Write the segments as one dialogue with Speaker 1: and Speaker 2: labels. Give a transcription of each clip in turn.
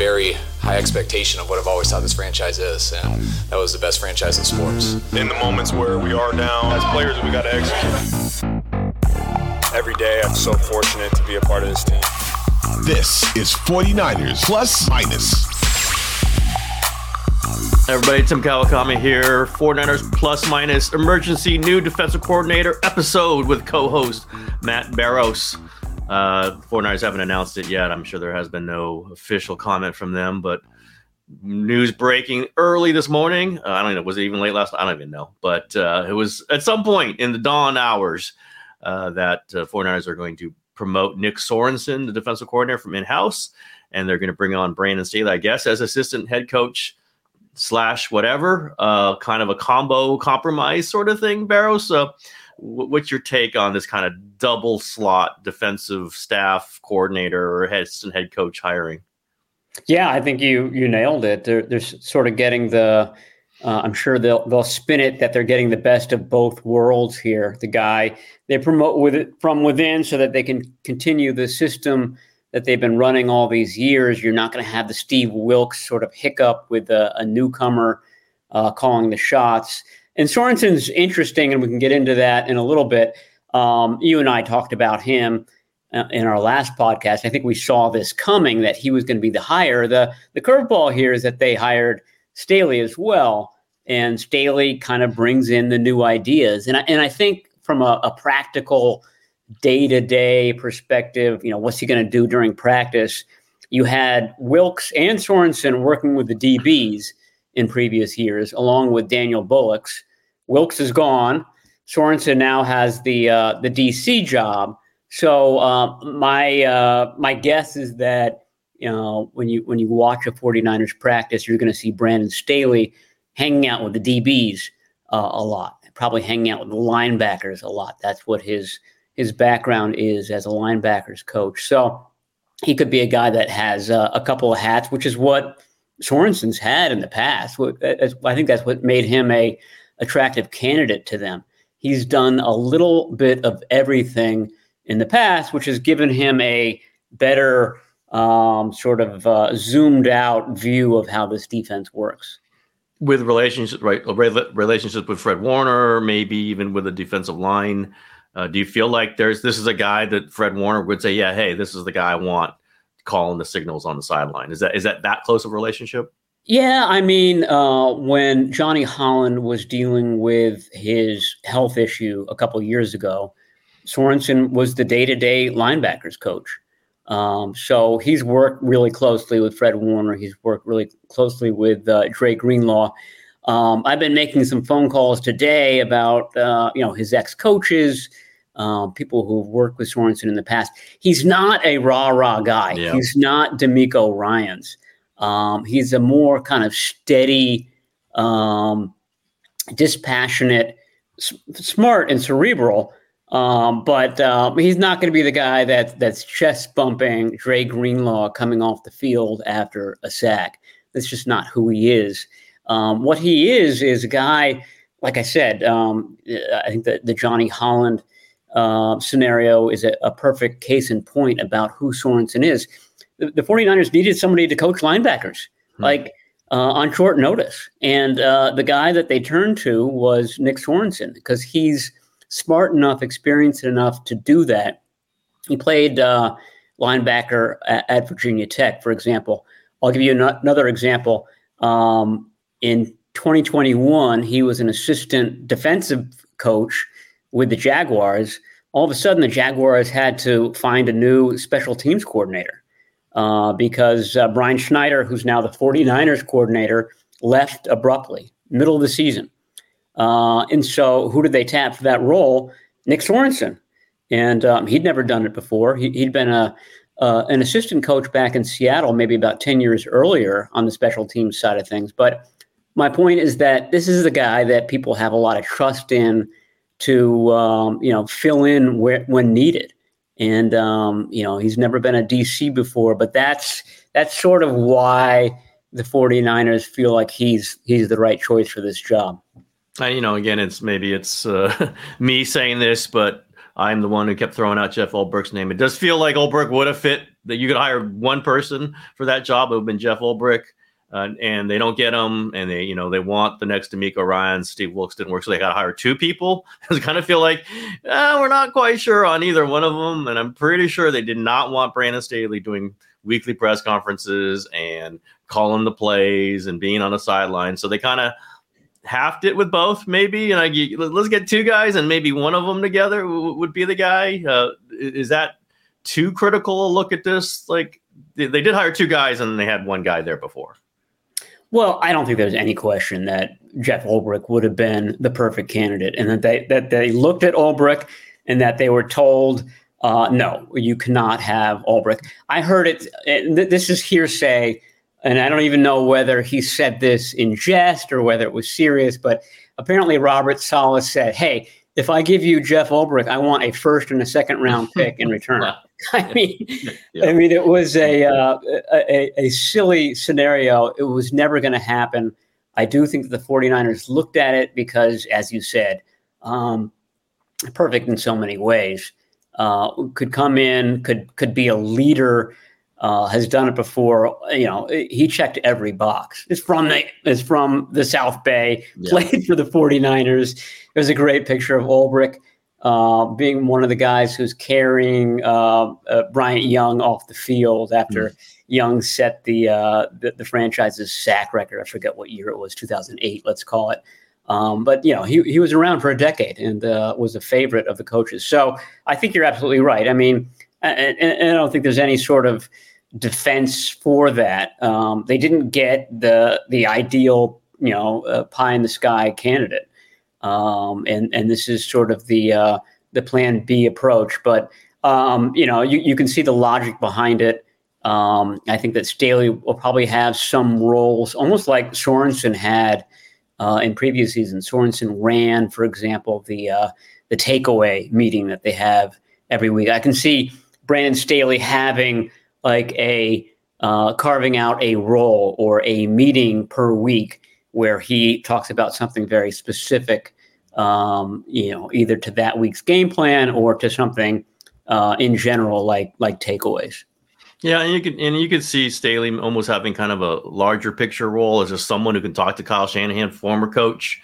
Speaker 1: very high expectation of what I've always thought this franchise is, and that was the best franchise in sports.
Speaker 2: In the moments where we are down, as players, we got to execute. Every day, I'm so fortunate to be a part of this team.
Speaker 3: This is 49ers Plus Minus.
Speaker 4: Everybody, Tim Kawakami here. 49ers Plus Minus Emergency New Defensive Coordinator episode with co host Matt Barrows. Uh, 49ers haven't announced it yet. I'm sure there has been no official comment from them, but news breaking early this morning. Uh, I don't know. Was it even late last? I don't even know. But uh, it was at some point in the dawn hours uh, that uh, 49ers are going to promote Nick Sorensen, the defensive coordinator from in house, and they're going to bring on Brandon Staley, I guess, as assistant head coach slash whatever, uh, kind of a combo compromise sort of thing, Barrow. So, what's your take on this kind of double slot defensive staff coordinator or assistant head coach hiring?
Speaker 5: Yeah, I think you you nailed it. They're they're sort of getting the. Uh, I'm sure they'll they'll spin it that they're getting the best of both worlds here. The guy they promote with it from within so that they can continue the system that they've been running all these years. You're not going to have the Steve Wilks sort of hiccup with a, a newcomer uh, calling the shots. And Sorensen's interesting, and we can get into that in a little bit. Um, you and I talked about him uh, in our last podcast. I think we saw this coming that he was going to be the hire. The the curveball here is that they hired Staley as well, and Staley kind of brings in the new ideas. And I, and I think from a, a practical day to day perspective, you know, what's he going to do during practice? You had Wilks and Sorensen working with the DBs in previous years, along with Daniel Bullocks. Wilks is gone. Sorensen now has the uh, the DC job. So uh, my uh, my guess is that you know when you when you watch a 49ers practice, you're going to see Brandon Staley hanging out with the DBs uh, a lot, probably hanging out with the linebackers a lot. That's what his his background is as a linebackers coach. So he could be a guy that has uh, a couple of hats, which is what Sorensen's had in the past. I think that's what made him a attractive candidate to them. He's done a little bit of everything in the past, which has given him a better um, sort of uh, zoomed out view of how this defense works.
Speaker 4: With relationships, right? Relationships with Fred Warner, maybe even with the defensive line. Uh, do you feel like there's this is a guy that Fred Warner would say, yeah, hey, this is the guy I want calling the signals on the sideline? Is that is that that close of a relationship?
Speaker 5: Yeah, I mean, uh, when Johnny Holland was dealing with his health issue a couple years ago, Sorensen was the day-to-day linebackers coach. Um, so he's worked really closely with Fred Warner. He's worked really closely with uh, Dre Greenlaw. Um, I've been making some phone calls today about uh, you know his ex coaches, um, people who've worked with Sorensen in the past. He's not a rah rah guy. Yeah. He's not DeMeco Ryans. Um, he's a more kind of steady, um, dispassionate, s- smart, and cerebral. Um, but uh, he's not going to be the guy that that's chest bumping Dre Greenlaw coming off the field after a sack. That's just not who he is. Um, what he is is a guy, like I said, um, I think that the Johnny Holland uh, scenario is a, a, perfect case in point about who Sorensen is. The, the 49ers needed somebody to coach linebackers, hmm. like uh, on short notice. And uh, the guy that they turned to was Nick Sorensen because he's smart enough, experienced enough to do that. He played uh, linebacker at, at, Virginia Tech, for example. I'll give you an- another example. Um, in 2021, he was an assistant defensive coach with the Jaguars. All of a sudden, the Jaguars had to find a new special teams coordinator uh, because uh, Brian Schneider, who's now the 49ers coordinator, left abruptly, middle of the season. Uh, and so, who did they tap for that role? Nick Sorensen. And um, he'd never done it before. He, had been a, uh, an assistant coach back in Seattle maybe about 10 years earlier on the special teams side of things. But my point is that this is the guy that people have a lot of trust in to um, you know fill in where, when needed. And um, you know he's never been a DC before, but that's that's sort of why the 49ers feel like he's he's the right choice for this job.
Speaker 4: And, you know, again, it's maybe it's uh, me saying this, but I'm the one who kept throwing out Jeff Ulbrich's name. It does feel like Ulbrich would have fit that you could hire one person for that job. It would have been Jeff Ulbrich. Uh, and they don't get them, and they, you know, they want the next DeMeco Ryan, Steve Wilks didn't work, so they got to hire two people. I kind of feel like eh, we're not quite sure on either one of them, and I'm pretty sure they did not want Brandon Staley doing weekly press conferences and calling the plays and being on the sideline. So they kind of halved it with both, maybe. And I let's get two guys, and maybe one of them together would be the guy. Uh, is that too critical a look at this? Like they did hire two guys, and they had one guy there before.
Speaker 5: Well, I don't think there's any question that Jeff Ulbrich would have been the perfect candidate, and that they that they looked at Ulbrich and that they were told, uh, no, you cannot have Ulbrich. I heard it. This is hearsay, and I don't even know whether he said this in jest or whether it was serious. But apparently, Robert Saleh said, "Hey, if I give you Jeff Ulbrich, I want a first and a second round pick in return." I mean, yeah. I mean, it was a, uh, a, a silly scenario. It was never going to happen. I do think that the 49ers looked at it because, as you said, um, perfect in so many ways. Uh, could come in, could could be a leader. Uh, has done it before. You know, he checked every box. It's from the it's from the South Bay. Yeah. Played for the 49ers. There's a great picture of Ulbrich uh, being one of the guys who's carrying uh, uh, Bryant Young off the field after mm. Young set the, uh, the, the franchise's sack record. I forget what year it was, 2008, let's call it. Um, but you know, he he was around for a decade and uh, was a favorite of the coaches. So I think you're absolutely right. I mean, and, and I don't think there's any sort of defense for that. Um, they didn't get the the ideal, you know, uh, pie in the sky candidate um, and and this is sort of the uh, the Plan B approach. But um, you know, you, you can see the logic behind it. Um, I think that Staley will probably have some roles, almost like Sorensen had uh, in previous seasons. Sorensen ran, for example, the uh, the takeaway meeting that they have every week. I can see Brandon Staley having like a uh, carving out a role or a meeting per week where he talks about something very specific, um, you know, either to that week's game plan or to something uh, in general, like like takeaways.
Speaker 4: Yeah, and you could and you could see Staley almost having kind of a larger picture role as just someone who can talk to Kyle Shanahan, former coach.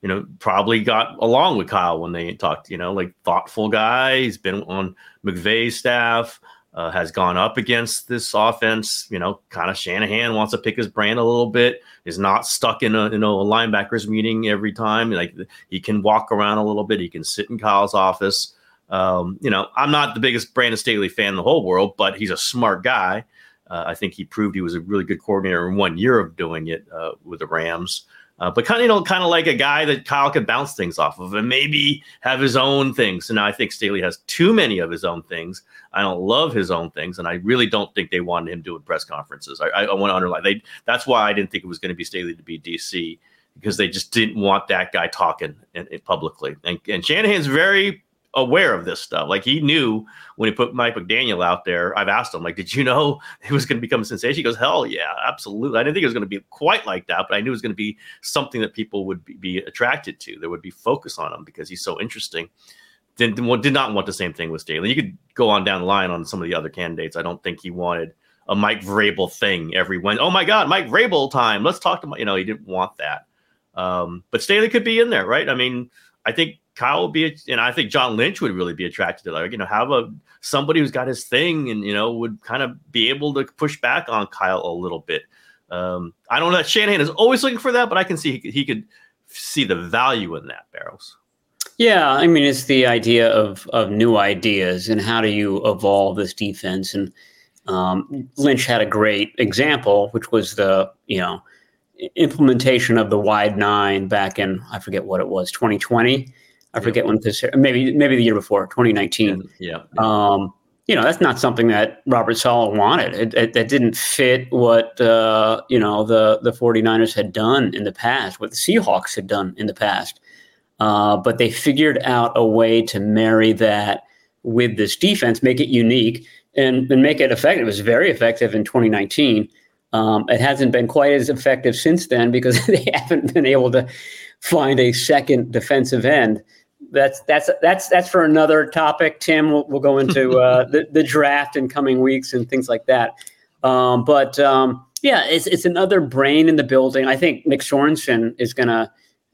Speaker 4: You know, probably got along with Kyle when they talked. You know, like thoughtful guy. He's been on McVay's staff uh, has gone up against this offense. You know, kind of Shanahan wants to pick his brain a little bit. Is not stuck in a you know a linebackers meeting every time. Like he can walk around a little bit. He can sit in Kyle's office. Um, you know, I'm not the biggest Brandon Staley fan in the whole world, but he's a smart guy. Uh, I think he proved he was a really good coordinator in one year of doing it uh, with the Rams. Uh, but kind of, you know, kind of like a guy that Kyle could bounce things off of and maybe have his own things. And now I think Staley has too many of his own things. I don't love his own things, and I really don't think they wanted him doing press conferences. I, I, I want to underline they. That's why I didn't think it was going to be Staley to be DC because they just didn't want that guy talking in, in publicly. And, and Shanahan's very aware of this stuff. Like he knew when he put Mike McDaniel out there. I've asked him, like, did you know it was going to become a sensation? He goes, hell yeah, absolutely. I didn't think it was going to be quite like that, but I knew it was going to be something that people would be, be attracted to. There would be focus on him because he's so interesting. Did, did not want the same thing with Staley. You could go on down the line on some of the other candidates. I don't think he wanted a Mike Vrabel thing every Wednesday. Oh my God, Mike Vrabel time. Let's talk to my, you know, he didn't want that. Um, but Staley could be in there, right? I mean, I think Kyle would be, and I think John Lynch would really be attracted to like, you know, have a somebody who's got his thing and, you know, would kind of be able to push back on Kyle a little bit. Um, I don't know that Shanahan is always looking for that, but I can see he could, he could see the value in that, Barrows.
Speaker 5: Yeah, I mean, it's the idea of of new ideas and how do you evolve this defense. And um, Lynch had a great example, which was the you know implementation of the wide nine back in I forget what it was, 2020. I forget when this maybe maybe the year before, 2019.
Speaker 4: Yeah.
Speaker 5: Um, you know, that's not something that Robert Saleh wanted. It, it, it didn't fit what uh, you know the the 49ers had done in the past, what the Seahawks had done in the past. Uh, but they figured out a way to marry that with this defense, make it unique, and, and make it effective. It was very effective in 2019. Um, it hasn't been quite as effective since then because they haven't been able to find a second defensive end that's that's that's that's for another topic. Tim, we'll, we'll go into uh, the the draft in coming weeks and things like that. Um, but um, yeah, it's it's another brain in the building. I think Nick Sorensen is going to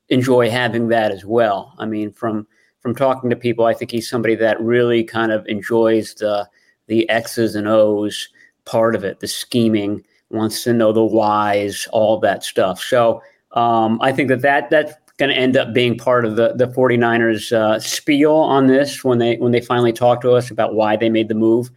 Speaker 5: enjoy having that as well. I mean, from from talking to people, I think he's somebody that really kind of enjoys the the X's and O's part of it, the scheming, wants to know the whys, all that stuff. So um, I think that that that's going to end up being part of the the 49ers uh, spiel on this when they when they finally talk to us about why they made the move.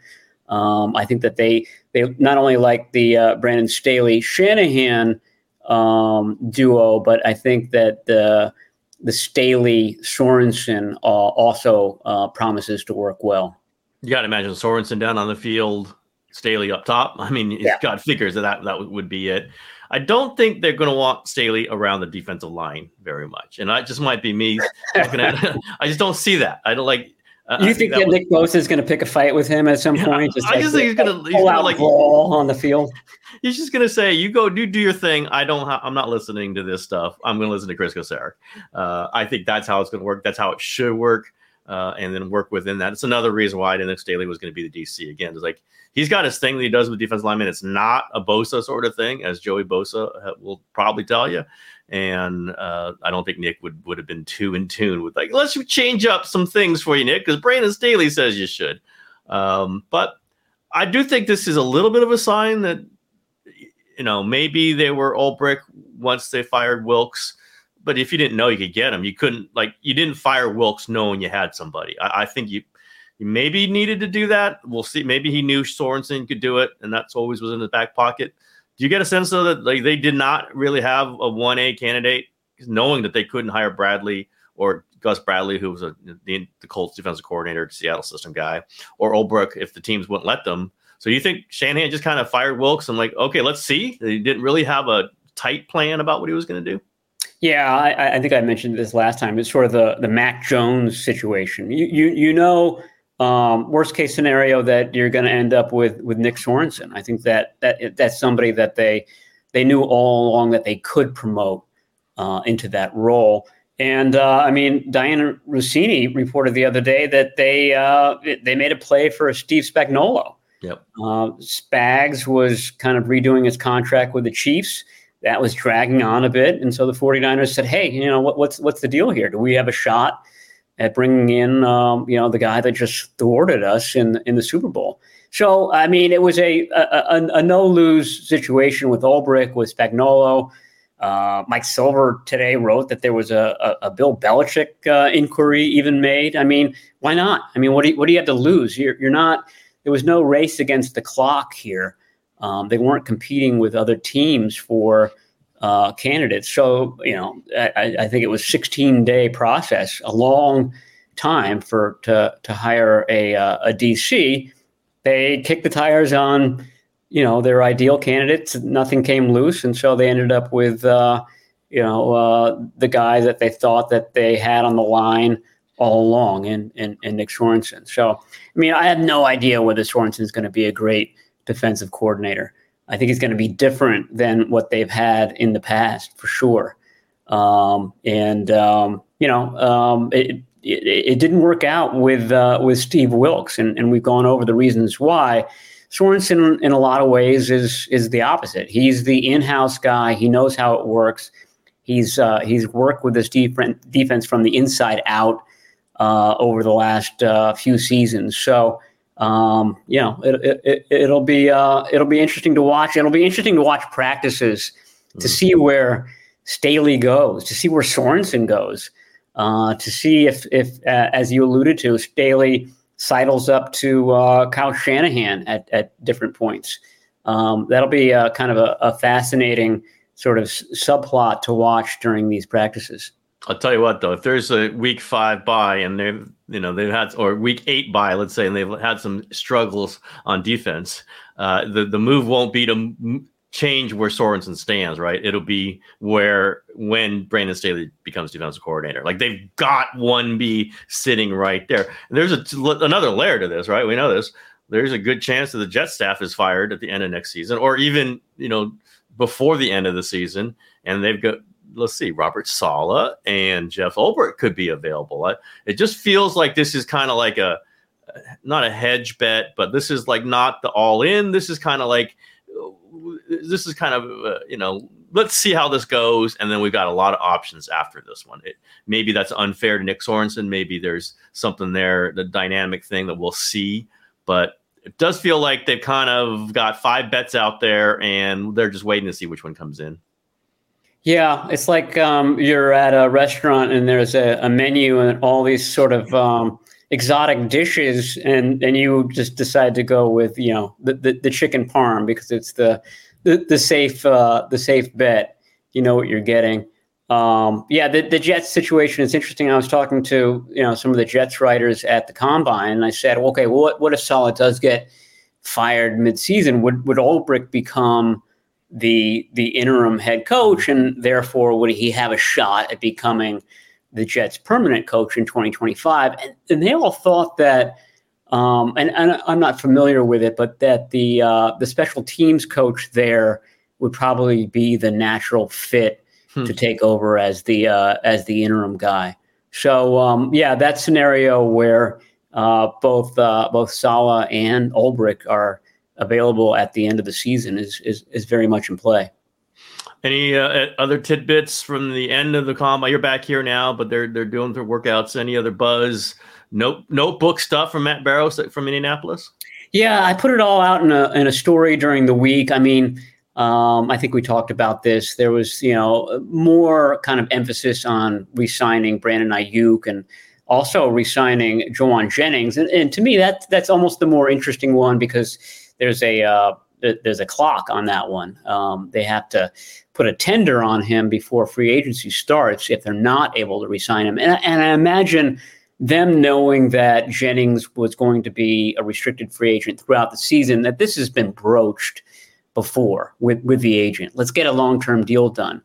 Speaker 5: Um, I think that they they not only like the uh, Brandon Staley Shanahan um, duo, but I think that the the Staley Sorensen uh, also uh, promises to work well.
Speaker 4: You got to imagine Sorensen down on the field, Staley up top. I mean, yeah. God figures that, that that would be it. I don't think they're going to want Staley around the defensive line very much, and that just might be me. I just don't see that. I don't like.
Speaker 5: Uh, you think, think that, Nick Bosa is going to pick a fight with him at some yeah, point?
Speaker 4: Just I like, just think he's going to
Speaker 5: pull out
Speaker 4: like
Speaker 5: ball on the field.
Speaker 4: He's just going to say, "You go, do do your thing. I don't. Ha- I'm not listening to this stuff. I'm going to listen to Chris Kocurek." Uh, I think that's how it's going to work. That's how it should work, uh, and then work within that. It's another reason why I didn't think Staley was going to be the DC again. It's like he's got his thing that he does with defense linemen. It's not a Bosa sort of thing, as Joey Bosa will probably tell you. And uh, I don't think Nick would would have been too in tune with like, let's change up some things for you, Nick, because Brandon Staley says you should. Um, but I do think this is a little bit of a sign that you know maybe they were Ulbrich once they fired Wilks. But if you didn't know you could get him, you couldn't like you didn't fire Wilks knowing you had somebody. I, I think you maybe needed to do that. We'll see. Maybe he knew Sorensen could do it, and that's always was in the back pocket. Do you get a sense though that like they did not really have a one A candidate, knowing that they couldn't hire Bradley or Gus Bradley, who was a, the, the Colts defensive coordinator, Seattle system guy, or Ulbrich if the teams wouldn't let them. So you think Shanahan just kind of fired Wilks and like, okay, let's see. He didn't really have a tight plan about what he was going to do.
Speaker 5: Yeah, I, I, think I mentioned this last time. It's sort of the the Mac Jones situation. You you you know um, worst case scenario that you're going to end up with with Nick Sorensen. I think that that that's somebody that they they knew all along that they could promote uh, into that role. And uh, I mean, Dianna Russini reported the other day that they uh, they made a play for Steve Spagnuolo.
Speaker 4: Yep.
Speaker 5: Uh, Spags was kind of redoing his contract with the Chiefs. That was dragging on a bit, and so the 49ers said, "Hey, you know what, what's what's the deal here? Do we have a shot?" At bringing in, um, you know, the guy that just thwarted us in in the Super Bowl. So, I mean, it was a a, a no lose situation with Ulbrich, with Spagnuolo. Uh, Mike Silver today wrote that there was a, a, a Bill Belichick uh, inquiry even made. I mean, why not? I mean, what do you, what do you have to lose? You're, you're not. There was no race against the clock here. Um, they weren't competing with other teams for uh, candidates. So, you know, I, I, think it was 16 day process, a long time for to to hire a uh, a DC. They kicked the tires on, you know, their ideal candidates. Nothing came loose, and so they ended up with, uh, you know, uh, the guy that they thought that they had on the line all along, and and, and Nick Sorensen. So, I mean, I have no idea whether Sorensen is going to be a great defensive coordinator. I think he's going to be different than what they've had in the past for sure. Um, and um, you know, um, it, it, it, didn't work out with uh, with Steve Wilks, and, and we've gone over the reasons why. Sorensen, in a lot of ways, is is the opposite. He's the in-house guy. He knows how it works. He's uh, he's worked with this defense from the inside out uh, over the last uh, few seasons. So um, you know, it, it, will it, be uh, it'll be interesting to watch. It'll be interesting to watch practices to mm. see where Staley goes, to see where Sorensen goes, uh, to see if if uh, as you alluded to, Staley sidles up to uh, Kyle Shanahan at at different points. Um, that'll be a, kind of a, a fascinating sort of subplot to watch during these practices.
Speaker 4: I'll tell you what though, if there's a week five bye and you know they've had or week eight bye let's say, and they've had some struggles on defense, uh, the the move won't be to change where Sorensen stands, right? It'll be where when Brandon Staley becomes defensive coordinator, like they've got one B sitting right there. And there's a, another layer to this, right? We know this. There's a good chance that the Jet staff is fired at the end of next season, or even you know before the end of the season, and they've got let's see, Robert Saleh and Jeff Ulbrich could be available. It just feels like this is kind of like a not a hedge bet, but this is like not the all in. This is kind of like this is kind of uh, you know let's see how this goes and then we've got a lot of options after this one it, maybe that's unfair to nick sorensen maybe there's something there the dynamic thing that we'll see but it does feel like they've kind of got five bets out there and they're just waiting to see which one comes in
Speaker 5: yeah, it's like um, you're at a restaurant and there's a, a menu and all these sort of um, exotic dishes, and and you just decide to go with you know the the, the chicken parm because it's the the, the safe uh, the safe bet. You know what you're getting. Um, yeah, the, the Jets situation is interesting. I was talking to you know some of the Jets writers at the combine, and I said, okay, what what if Saleh does get fired midseason? Would would Ulbrich become the the interim head coach, and therefore would he have a shot at becoming the Jets' permanent coach in 2025? And, and they all thought that, um, and, and, I'm not familiar with it, but that the uh, the special teams coach there would probably be the natural fit hmm. to take over as the uh, as the interim guy. So um, yeah, that scenario where uh, both uh, both Saleh and Ulbrich are available at the end of the season is is, is very much in play.
Speaker 4: Any uh, other tidbits from the end of the combine? You're back here now, but they're they're doing their workouts. Any other buzz? Note notebook stuff from Matt Barrows from Indianapolis.
Speaker 5: Yeah, I put it all out in a in a story during the week. I mean, um, I think we talked about this. There was you know more kind of emphasis on re-signing Brandon Aiyuk and also re-signing Jauan Jennings, and, and to me that that's almost the more interesting one because there's a uh, there's a clock on that one. Um, they have to put a tender on him before free agency starts if they're not able to resign him. And, and I imagine them knowing that Jennings was going to be a restricted free agent throughout the season, that this has been broached before with, with the agent. Let's get a long term deal done.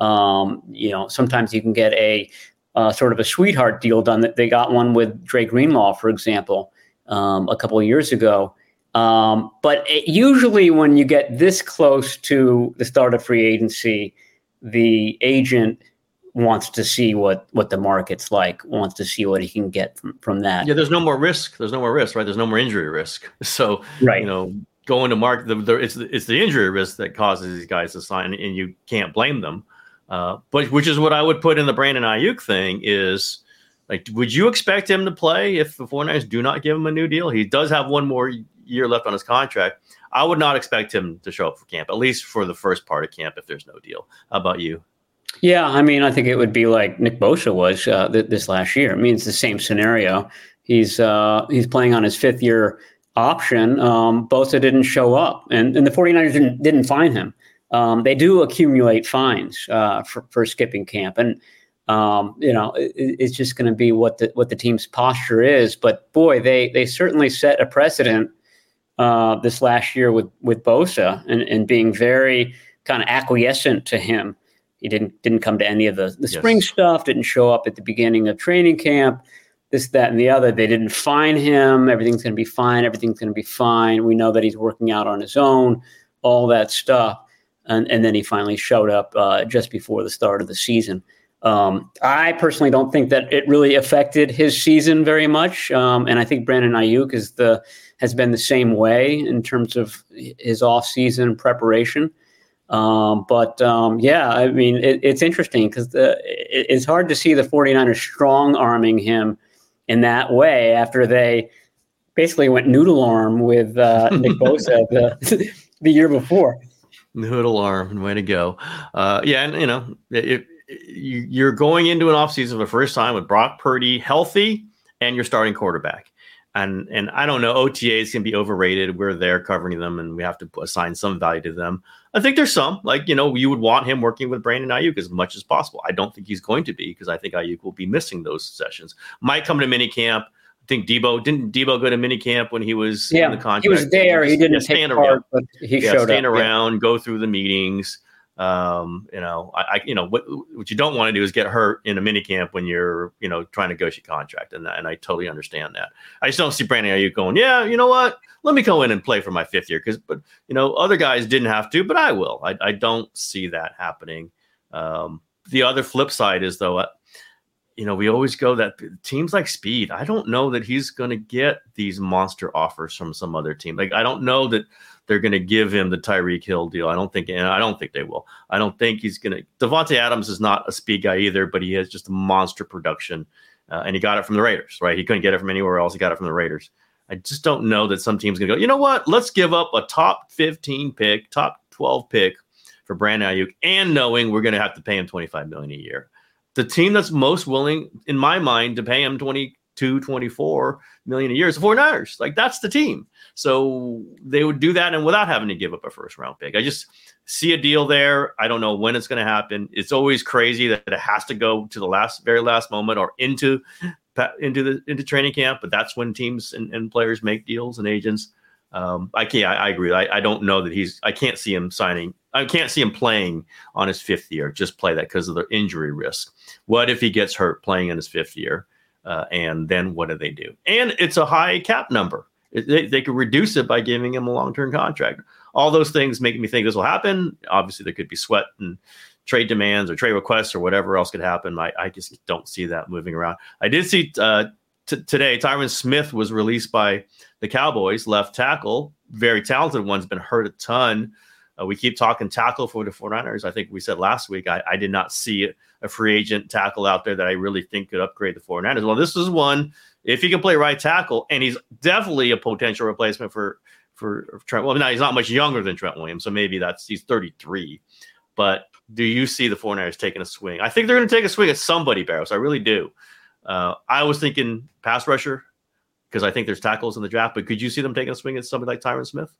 Speaker 5: Um, you know, sometimes you can get a uh, sort of a sweetheart deal done. That they got one with Dre Greenlaw, for example, um, a couple of years ago um, but it, usually, when you get this close to the start of free agency, the agent wants to see what what the market's like, wants to see what he can get from from that.
Speaker 4: Yeah, there's no more risk. There's no more risk, right? There's no more injury risk. So,
Speaker 5: right.
Speaker 4: you know, going to market, the, the, it's it's the injury risk that causes these guys to sign, and you can't blame them. Uh, but which is what I would put in the Brandon Aiyuk thing is like, would you expect him to play if the 49ers do not give him a new deal? He does have one more year left on his contract. I would not expect him to show up for camp, at least for the first part of camp, if there's no deal. How about you?
Speaker 5: Yeah, I mean, I think it would be like Nick Bosa was uh, th- this last year. I mean, it's the same scenario. He's uh, he's playing on his fifth year option. Um, Bosa didn't show up, and, and the 49ers didn't, didn't find him. Um, they do accumulate fines uh, for, for skipping camp, and um, you know, it, it's just going to be what the what the team's posture is. But boy, they they certainly set a precedent uh, this last year with with Bosa and, and being very kind of acquiescent to him. He didn't didn't come to any of the, the yes. spring stuff, didn't show up at the beginning of training camp, this, that, and the other. They didn't fine him. Everything's going to be fine. Everything's going to be fine. We know that he's working out on his own, all that stuff. And, and then he finally showed up uh, just before the start of the season. Um, I personally don't think that it really affected his season very much, um, and I think Brandon Aiyuk is the has been the same way in terms of his off season preparation. Um, but um, yeah, I mean, it, it's interesting because it, it's hard to see the 49ers strong arming him in that way after they basically went noodle arm with uh, Nick Bosa the, the year before.
Speaker 4: Noodle arm, and way to go. Uh, yeah, and you know, it, you're going into an offseason for the first time with Brock Purdy healthy and your starting quarterback. And and I don't know, OTAs can be overrated. We're there covering them and we have to assign some value to them. I think there's some, like, you know, you would want him working with Brandon Aiyuk as much as possible. I don't think he's going to be because I think Aiyuk will be missing those sessions. Might come to mini camp. I think Deebo didn't Deebo go to mini camp when he was
Speaker 5: yeah,
Speaker 4: in the contract.
Speaker 5: He was there. He didn't yeah, stand around, but he yeah, showed
Speaker 4: stand
Speaker 5: up.
Speaker 4: around, yeah. go through the meetings. Um, you know, I, I, you know what what you don't want to do is get hurt in a mini camp when you're you know trying to negotiate contract, and and I totally understand that. I just don't see Brandon Aiyuk going, yeah, you know what? Let me go in and play for my fifth year because, but you know, other guys didn't have to, but I will. I, I don't see that happening. Um, the other flip side is though, uh, you know, we always go that teams like Speed. I don't know that he's going to get these monster offers from some other team. Like I don't know that they're going to give him the Tyreek Hill deal. I don't think, and I don't think they will. I don't think he's going to. Davante Adams is not a speed guy either, but he has just a monster production, uh, and he got it from the Raiders. Right? He couldn't get it from anywhere else. He got it from the Raiders. I just don't know that some team's going to go. You know what? Let's give up a top 15 pick, top 12 pick for Brandon Aiyuk, and knowing we're going to have to pay him 25 million a year. The team that's most willing, in my mind, to pay him 22, 24 million a year is the 49ers. Like that's the team. So they would do that and without having to give up a first round pick. I just see a deal there. I don't know when it's going to happen. It's always crazy that it has to go to the last, very last moment or into into the into training camp. But that's when teams and, and players make deals and agents. Um, I can't. I, I agree. I, I, don't know that he's. I can't see him signing. I can't see him playing on his fifth year. Just play that because of the injury risk. What if he gets hurt playing in his fifth year? Uh, and then what do they do? And it's a high cap number. It, they, they could reduce it by giving him a long term contract. All those things make me think this will happen. Obviously, there could be sweat and trade demands or trade requests or whatever else could happen. I, I just don't see that moving around. I did see uh, t- today Tyron Smith was released by the Cowboys, left tackle, very talented one's been hurt a ton. Uh, we keep talking tackle for the 49ers. I think we said last week, I, I did not see a free agent tackle out there that I really think could upgrade the 49ers. Well, this is one, if he can play right tackle, and he's definitely a potential replacement for for Trent. Well, now he's not much younger than Trent Williams, so maybe that's he's 33. But do you see the 49ers taking a swing? I think they're going to take a swing at somebody, Barrows. I really do. Uh, I was thinking pass rusher because I think there's tackles in the draft, but could you see them taking a swing at somebody like Tyron Smith?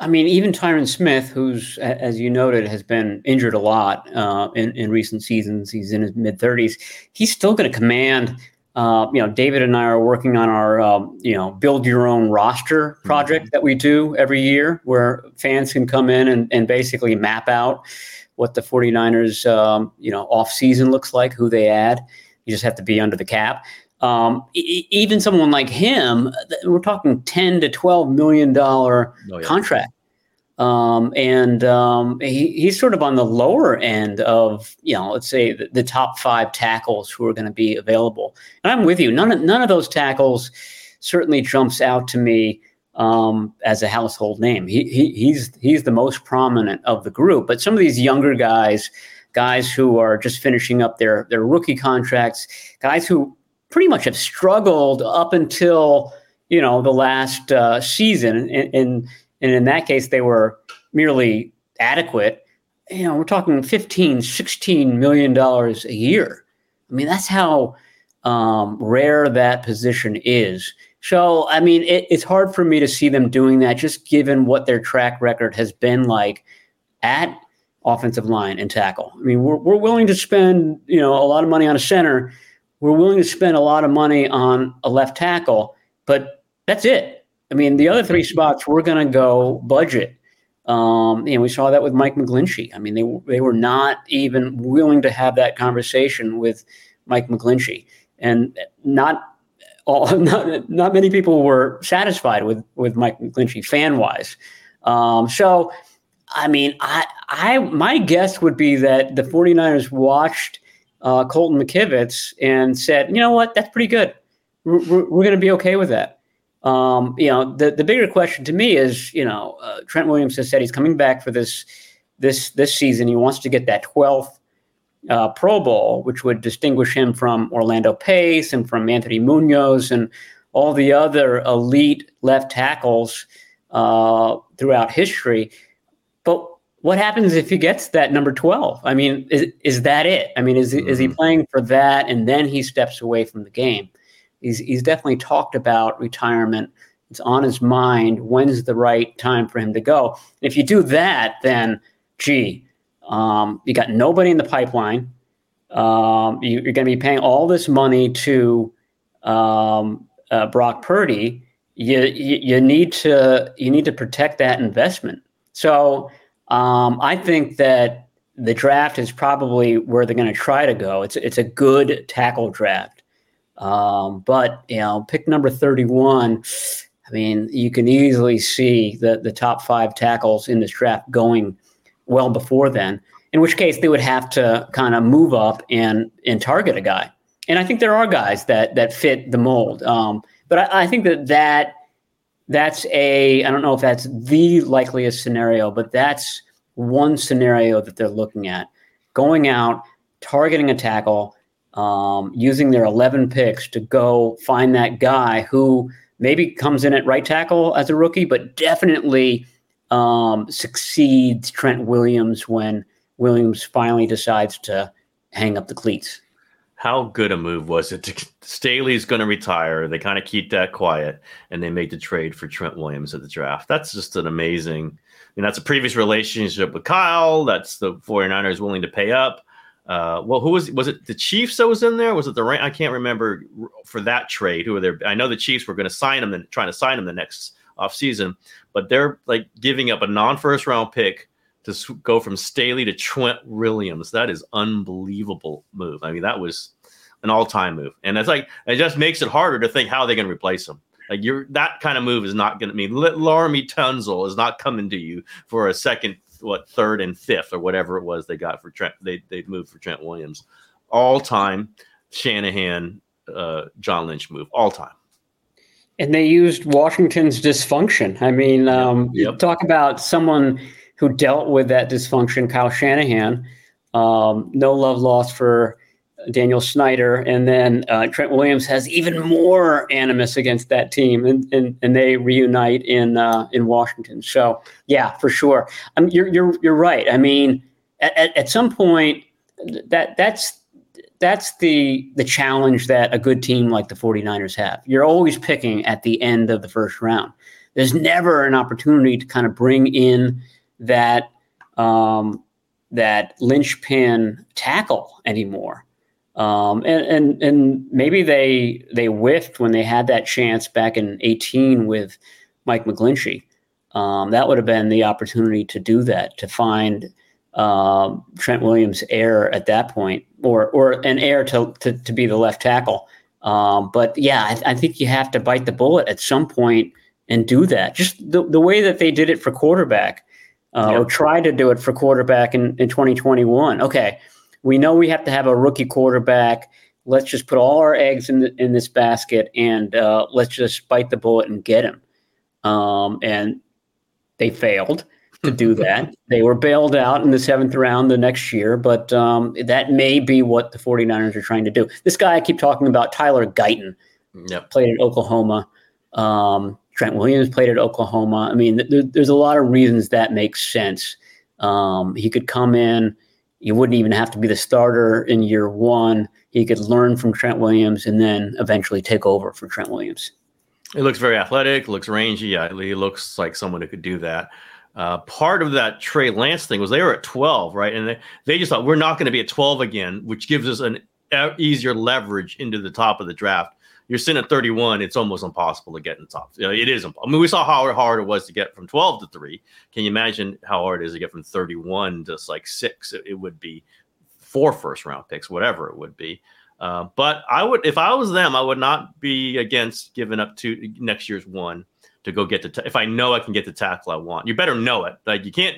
Speaker 5: I mean, even Tyron Smith, who's, as you noted, has been injured a lot uh, in, in recent seasons. He's in his mid 30s. He's still going to command. Uh, you know, David and I are working on our, um, you know, build your own roster project mm-hmm. that we do every year where fans can come in and, and basically map out what the 49ers, um, you know, off season looks like, who they add. You just have to be under the cap. Um, e- even someone like him, we're talking 10 to 12 million dollar oh, yeah. contract. Um, and um, he, he's sort of on the lower end of, you know, let's say the, the top five tackles who are going to be available. And I'm with you. None of, none of those tackles certainly jumps out to me um, as a household name. He, he, he's he's the most prominent of the group. But some of these younger guys, guys who are just finishing up their their rookie contracts, guys who pretty much have struggled up until you know the last uh, season, and, and and in that case they were merely adequate. You know, we're talking 15, 16 million dollars a year. I mean, that's how um, rare that position is. So, I mean, it, it's hard for me to see them doing that, just given what their track record has been like at offensive line and tackle. I mean, we're, we're willing to spend, you know, a lot of money on a center. We're willing to spend a lot of money on a left tackle, but that's it. I mean, the other three spots we're going to go budget. Um, know, we saw that with Mike McGlinchey. I mean, they they were not even willing to have that conversation with Mike McGlinchey, and not all not, not many people were satisfied with with Mike McGlinchey fan wise. Um, so I mean, I, I, my guess would be that the 49ers watched uh, Colton McKivitz and said, you know what, that's pretty good. We're, we're, going to be okay with that. Um, you know, the, the bigger question to me is, you know, uh, Trent Williams has said he's coming back for this this this season. He wants to get that 12th uh, Pro Bowl, which would distinguish him from Orlando Pace and from Anthony Munoz and all the other elite left tackles uh, throughout history. What happens if he gets that number 12? I mean, is, is that it? I mean, is, mm-hmm. is he mm-hmm. playing for that and then he steps away from the game? He's, he's definitely talked about retirement. It's on his mind. When's the right time for him to go? If you do that, then, gee, um, you got nobody in the pipeline. Um, you, are going to be paying all this money to um, uh, Brock Purdy. You, you, you need to you need to protect that investment. So um, I think that the draft is probably where they're going to try to go. It's it's a good tackle draft, um, but you know, pick number thirty-one. I mean, you can easily see the the top five tackles in this draft going well before then. in which case they would have to kind of move up and and target a guy. And I think there are guys that that fit the mold. Um, but I, I think that that that's a I don't know if that's the likeliest scenario, but that's one scenario that they're looking at going out, targeting a tackle, um, using their 11 picks to go find that guy who maybe comes in at right tackle as a rookie, but definitely um, succeeds Trent Williams when Williams finally decides to hang up the cleats.
Speaker 4: How good a move was it? To, Staley's going to retire. They kind of keep that quiet, and they make the trade for Trent Williams at the draft. That's just an amazing mean, that's a previous relationship with Kyle. That's the 49ers willing to pay up. Uh, well, who was was it? The Chiefs that was in there? Was it the I can't remember for that trade. Who were there? I know the Chiefs were going to sign him and trying to sign him the next offseason, but they're like giving up a non-first round pick to go from Staley to Trent Williams. That is unbelievable move. I mean, that was an all-time move, and it's like it just makes it harder to think how they're going to replace him. Like you're that kind of move is not going to mean Laremy Tunsil is not coming to you for a second, what third and fifth or whatever it was they got for Trent. They they moved for Trent Williams, all time Shanahan, uh, John Lynch move, all time.
Speaker 5: And they used Washington's dysfunction. I mean, um, yep. talk about someone who dealt with that dysfunction, Kyle Shanahan. Um, no love lost for Daniel Snyder, and then uh, Trent Williams has even more animus against that team, and and, and they reunite in uh, in Washington. So yeah, for sure. Um, you're you're you're right. I mean, at, at some point, that that's that's the the challenge that a good team like the 49ers have. You're always picking at the end of the first round. There's never an opportunity to kind of bring in that um, that linchpin tackle anymore. Um, and, and and maybe they they whiffed when they had that chance back in 18 with Mike McGlinchey. Um, that would have been the opportunity to do that, to find um, Trent Williams' heir at that point, or or an heir to to, to be the left tackle. Um, but yeah, I, I, think you have to bite the bullet at some point and do that. Just the, the way that they did it for quarterback, uh, yep. or tried to do it for quarterback in, in 2021. Okay, we know we have to have a rookie quarterback. Let's just put all our eggs in the, in this basket and uh, let's just bite the bullet and get him. Um, and they failed to do that. they were bailed out in the seventh round the next year, but um, that may be what the 49ers are trying to do. This guy I keep talking about, Tyler Guyton, yep. played at Oklahoma. Um, Trent Williams played at Oklahoma. I mean, th- there's a lot of reasons that makes sense. Um, he could come in you wouldn't even have to be the starter in year one. He could learn from Trent Williams and then eventually take over for Trent Williams.
Speaker 4: He looks very athletic, looks rangy. Yeah, he looks like someone who could do that. Uh, part of that Trey Lance thing was they were at 12, right? And they, they just thought we're not going to be at 12 again, which gives us an easier leverage into the top of the draft you're sitting at 31, it's almost impossible to get in the top. You know, it is. I mean, we saw how hard it was to get from 12 to three. Can you imagine how hard it is to get from 31 to like six? It, it would be four first round picks, whatever it would be. Uh, but I would, if I was them, I would not be against giving up to next year's one to go get the. T- if I know I can get the tackle I want, you better know it. Like you can't.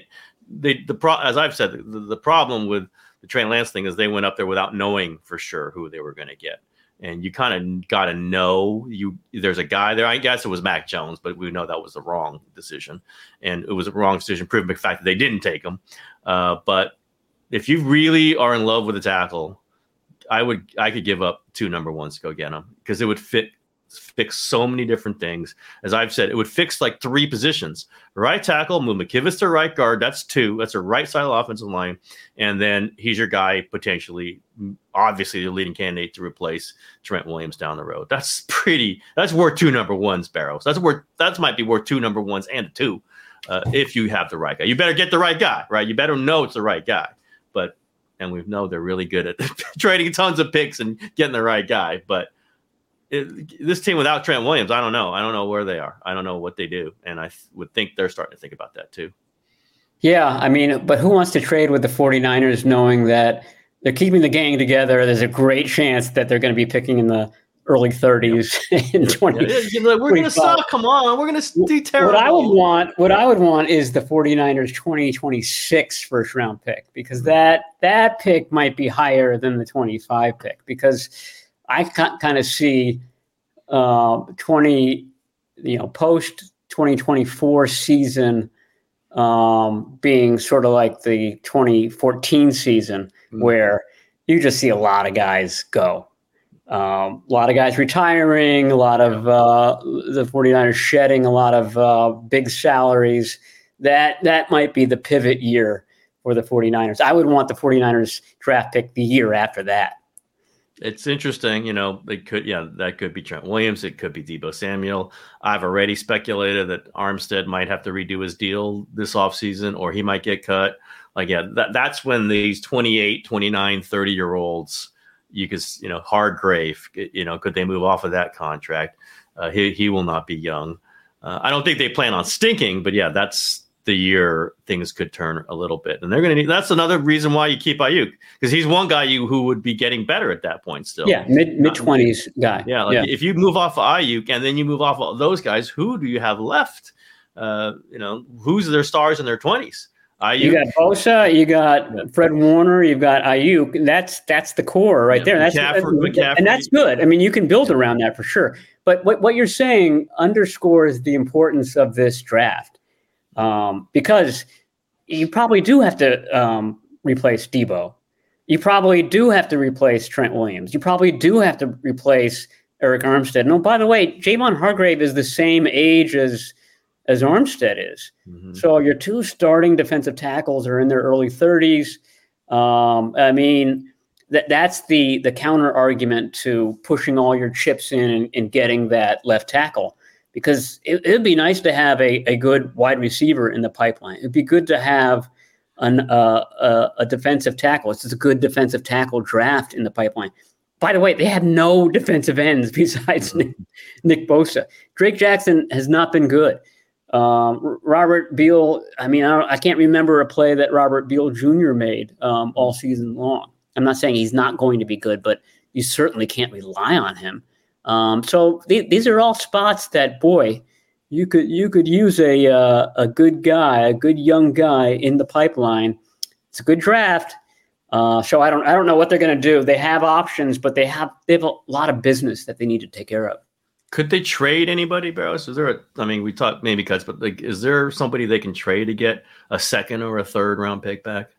Speaker 4: They the pro as I've said, the, the problem with the Trey Lance thing is they went up there without knowing for sure who they were going to get and you kind of got to know you there's a guy there. I guess it was mac jones but we know that was the wrong decision. And it was a wrong decision proven by the fact that they didn't take him. Uh, but if you really are in love with a tackle i would i could give up two number ones to go get him because it would fit fix so many different things. As I've said, it would fix like three positions. Right tackle, move McKivitz to right guard. That's two. That's a right side of offensive line. And then he's your guy, potentially, obviously, the leading candidate to replace Trent Williams down the road. That's pretty, that's worth two number ones, Barrows. That's worth, that might be worth two number ones and a two uh, if you have the right guy. You better get the right guy, right? You better know it's the right guy. But, and we know they're really good at trading tons of picks and getting the right guy. But, it, this team without Trent Williams, I don't know. I don't know where they are. I don't know what they do, and I th- would think they're starting to think about that too.
Speaker 5: Yeah, I mean, but who wants to trade with the 49ers knowing that they're keeping the gang together? There's a great chance that they're going to be picking in the early 30s in 20
Speaker 4: Yeah, you know, we're gonna
Speaker 5: 25.
Speaker 4: suck. Come on, we're gonna do terrible.
Speaker 5: What I would want, what I would want is the 49ers 2026 first round pick because hmm. that that pick might be higher than the 25 pick because I kind of see uh, 20, you know, post 2024 season um, being sort of like the 2014 season
Speaker 4: Mhm.
Speaker 5: where you just see a lot of guys go. Um, a lot of guys retiring, a lot of uh, the 49ers shedding a lot of uh, big salaries. That that might be the pivot year for the 49ers. I would want the 49ers draft pick the year after that.
Speaker 4: It's interesting, you know. It could, yeah, that could be Trent Williams. It could be Deebo Samuel. I've already speculated that Armstead might have to redo his deal this offseason or he might get cut. Like, yeah, that, that's when these 28, 29, 30 year olds, you could, you know, Hargrave, you know, could they move off of that contract? Uh, he, he will not be young. Uh, I don't think they plan on stinking, but yeah, that's the year things could turn a little bit. And they're going to need, that's another reason why you keep Aiyuk because he's one guy you who would be getting better at that point still.
Speaker 5: Yeah, mid mid 20s guy.
Speaker 4: Yeah, like
Speaker 5: yeah.
Speaker 4: if you move off of Aiyuk and then you move off of those guys, who do you have left? Uh, you know, who's their stars in their twenties? Aiyuk,
Speaker 5: You got Bosa, you got Fred Warner, you've got Aiyuk. That's that's the core right
Speaker 4: Yeah,
Speaker 5: there. That's
Speaker 4: McCaffrey- McCaffrey.
Speaker 5: and that's good. I mean, you can build around that for sure. But what what you're saying underscores the importance of this draft um, because you probably do have to um, replace Deebo. You probably do have to replace Trent Williams. You probably do have to replace Arik Armstead. No, by the way, Javon Hargrave is the same age as as Armstead is.
Speaker 4: Mhm.
Speaker 5: So your two starting defensive tackles are in their early 30s. Um, I mean, that that's the the counter argument to pushing all your chips in and, and getting that left tackle because it, it'd be nice to have a, a good wide receiver in the pipeline. It'd be good to have an, uh, a, a defensive tackle. It's a good defensive tackle draft in the pipeline. By the way, they have no defensive ends besides Nick, Nick Bosa. Drake Jackson has not been good. Um, Robert Beal, I mean, I, don't, I can't remember a play that Robert Beal Jr. made um, all season long. I'm not saying he's not going to be good, but you certainly can't rely on him. Um, so th- these are all spots that, boy, you could you could use a uh, a good guy, a good young guy in the pipeline. It's a good draft. Uh, so I don't I don't know what they're going to do. They have options, but they have they have a lot of business that they need to take care of.
Speaker 4: Could they trade anybody, Barrows? Is there a? I mean, we talked maybe cuts, but like, is there somebody they can trade to get a second or a third round pick back?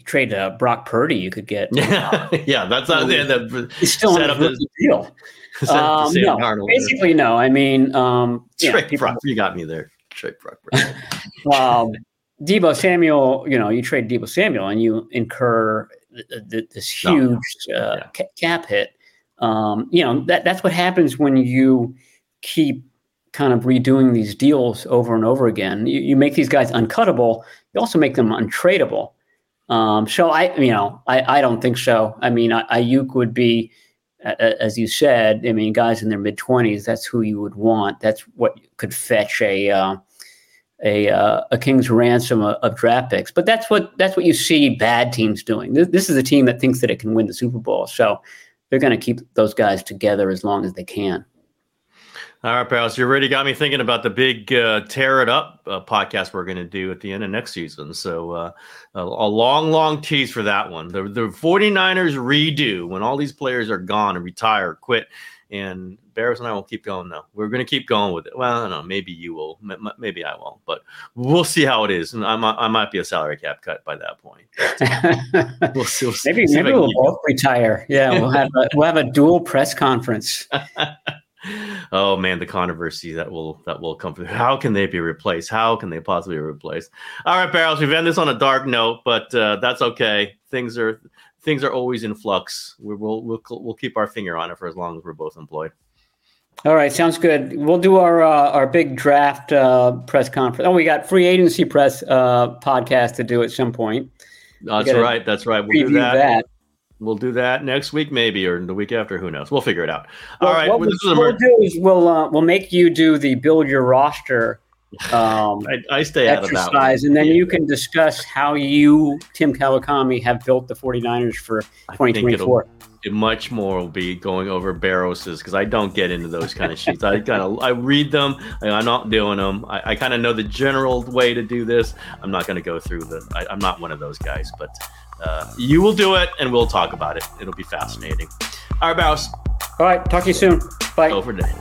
Speaker 5: You trade uh, Brock Purdy, you could get.
Speaker 4: Yeah, yeah, that's not the
Speaker 5: He's still
Speaker 4: set up the-
Speaker 5: deal.
Speaker 4: set up the
Speaker 5: Um, no, basically no. I mean, um, yeah, people-
Speaker 4: Brock, you got me there. Trick Brock.
Speaker 5: um, Deebo Samuel, you know, you trade Deebo Samuel and you incur th- th- this
Speaker 4: No.
Speaker 5: huge uh,
Speaker 4: Yeah.
Speaker 5: ca- cap hit. Um, you know, that, that's what happens when you keep kind of redoing these deals over and over again. You, you make these guys uncuttable. You also make them untradeable. Um, so I, you know, I, I don't think so. I mean, Aiyuk would be, as you said. I mean, guys in their mid twenties. That's who you would want. That's what could fetch a uh, a uh, a king's ransom of, of draft picks. But that's what that's what you see bad teams doing. This, this is a team that thinks that it can win the Super Bowl. So they're going to keep those guys together as long as they can.
Speaker 4: All right, pals, you already got me thinking about the big uh, tear it up uh, podcast we're going to do at the end of next season. So uh, a, a long, long tease for that one. The, the 49ers redo when all these players are gone and retire, quit. And Barrows and I will keep going though. We're going to keep going with it. Well, I don't know. Maybe you will. M- Maybe I won't. But we'll see how it is. And I might, I might be a salary cap cut by that point. We'll see. We'll see-
Speaker 5: maybe
Speaker 4: see
Speaker 5: maybe we'll both retire. Yeah, we'll have a, we'll have a dual press conference.
Speaker 4: oh man, the controversy that will that will come through. How can they be replaced? How can they possibly be replaced? All right, Barrows. We've ended this on a dark note, but uh, that's okay. Things are things are always in flux. We will we'll, we'll keep our finger on it for as long as we're both employed.
Speaker 5: All right, sounds good. We'll do our uh, our big draft uh, press conference. Oh, we got free agency press uh, podcast to do at some point.
Speaker 4: That's right. That's right. We'll do that.
Speaker 5: that.
Speaker 4: We'll do that next week, maybe, or the week after. Who knows? We'll figure it out. All
Speaker 5: Well,
Speaker 4: right.
Speaker 5: What
Speaker 4: well, we'll,
Speaker 5: we'll
Speaker 4: mer-
Speaker 5: do is we'll uh, we'll make you do the build your roster um,
Speaker 4: I, I stay out of that.
Speaker 5: exercise, and then
Speaker 4: Yeah.
Speaker 5: you can discuss how you, Tim Kawakami, have built the 49ers for
Speaker 4: I think it'll
Speaker 5: 2024.
Speaker 4: it much more will be going over Barrows's because I don't get into those kind of sheets. I kind of I read them. I, I'm not doing them. I, I kind of know the general way to do this. I'm not going to go through the. I, I'm not one of those guys, but uh, you will do it, and we'll talk about it. It'll be fascinating. All right, Barrows,
Speaker 5: All right, talk to you soon. Bye.
Speaker 4: over day.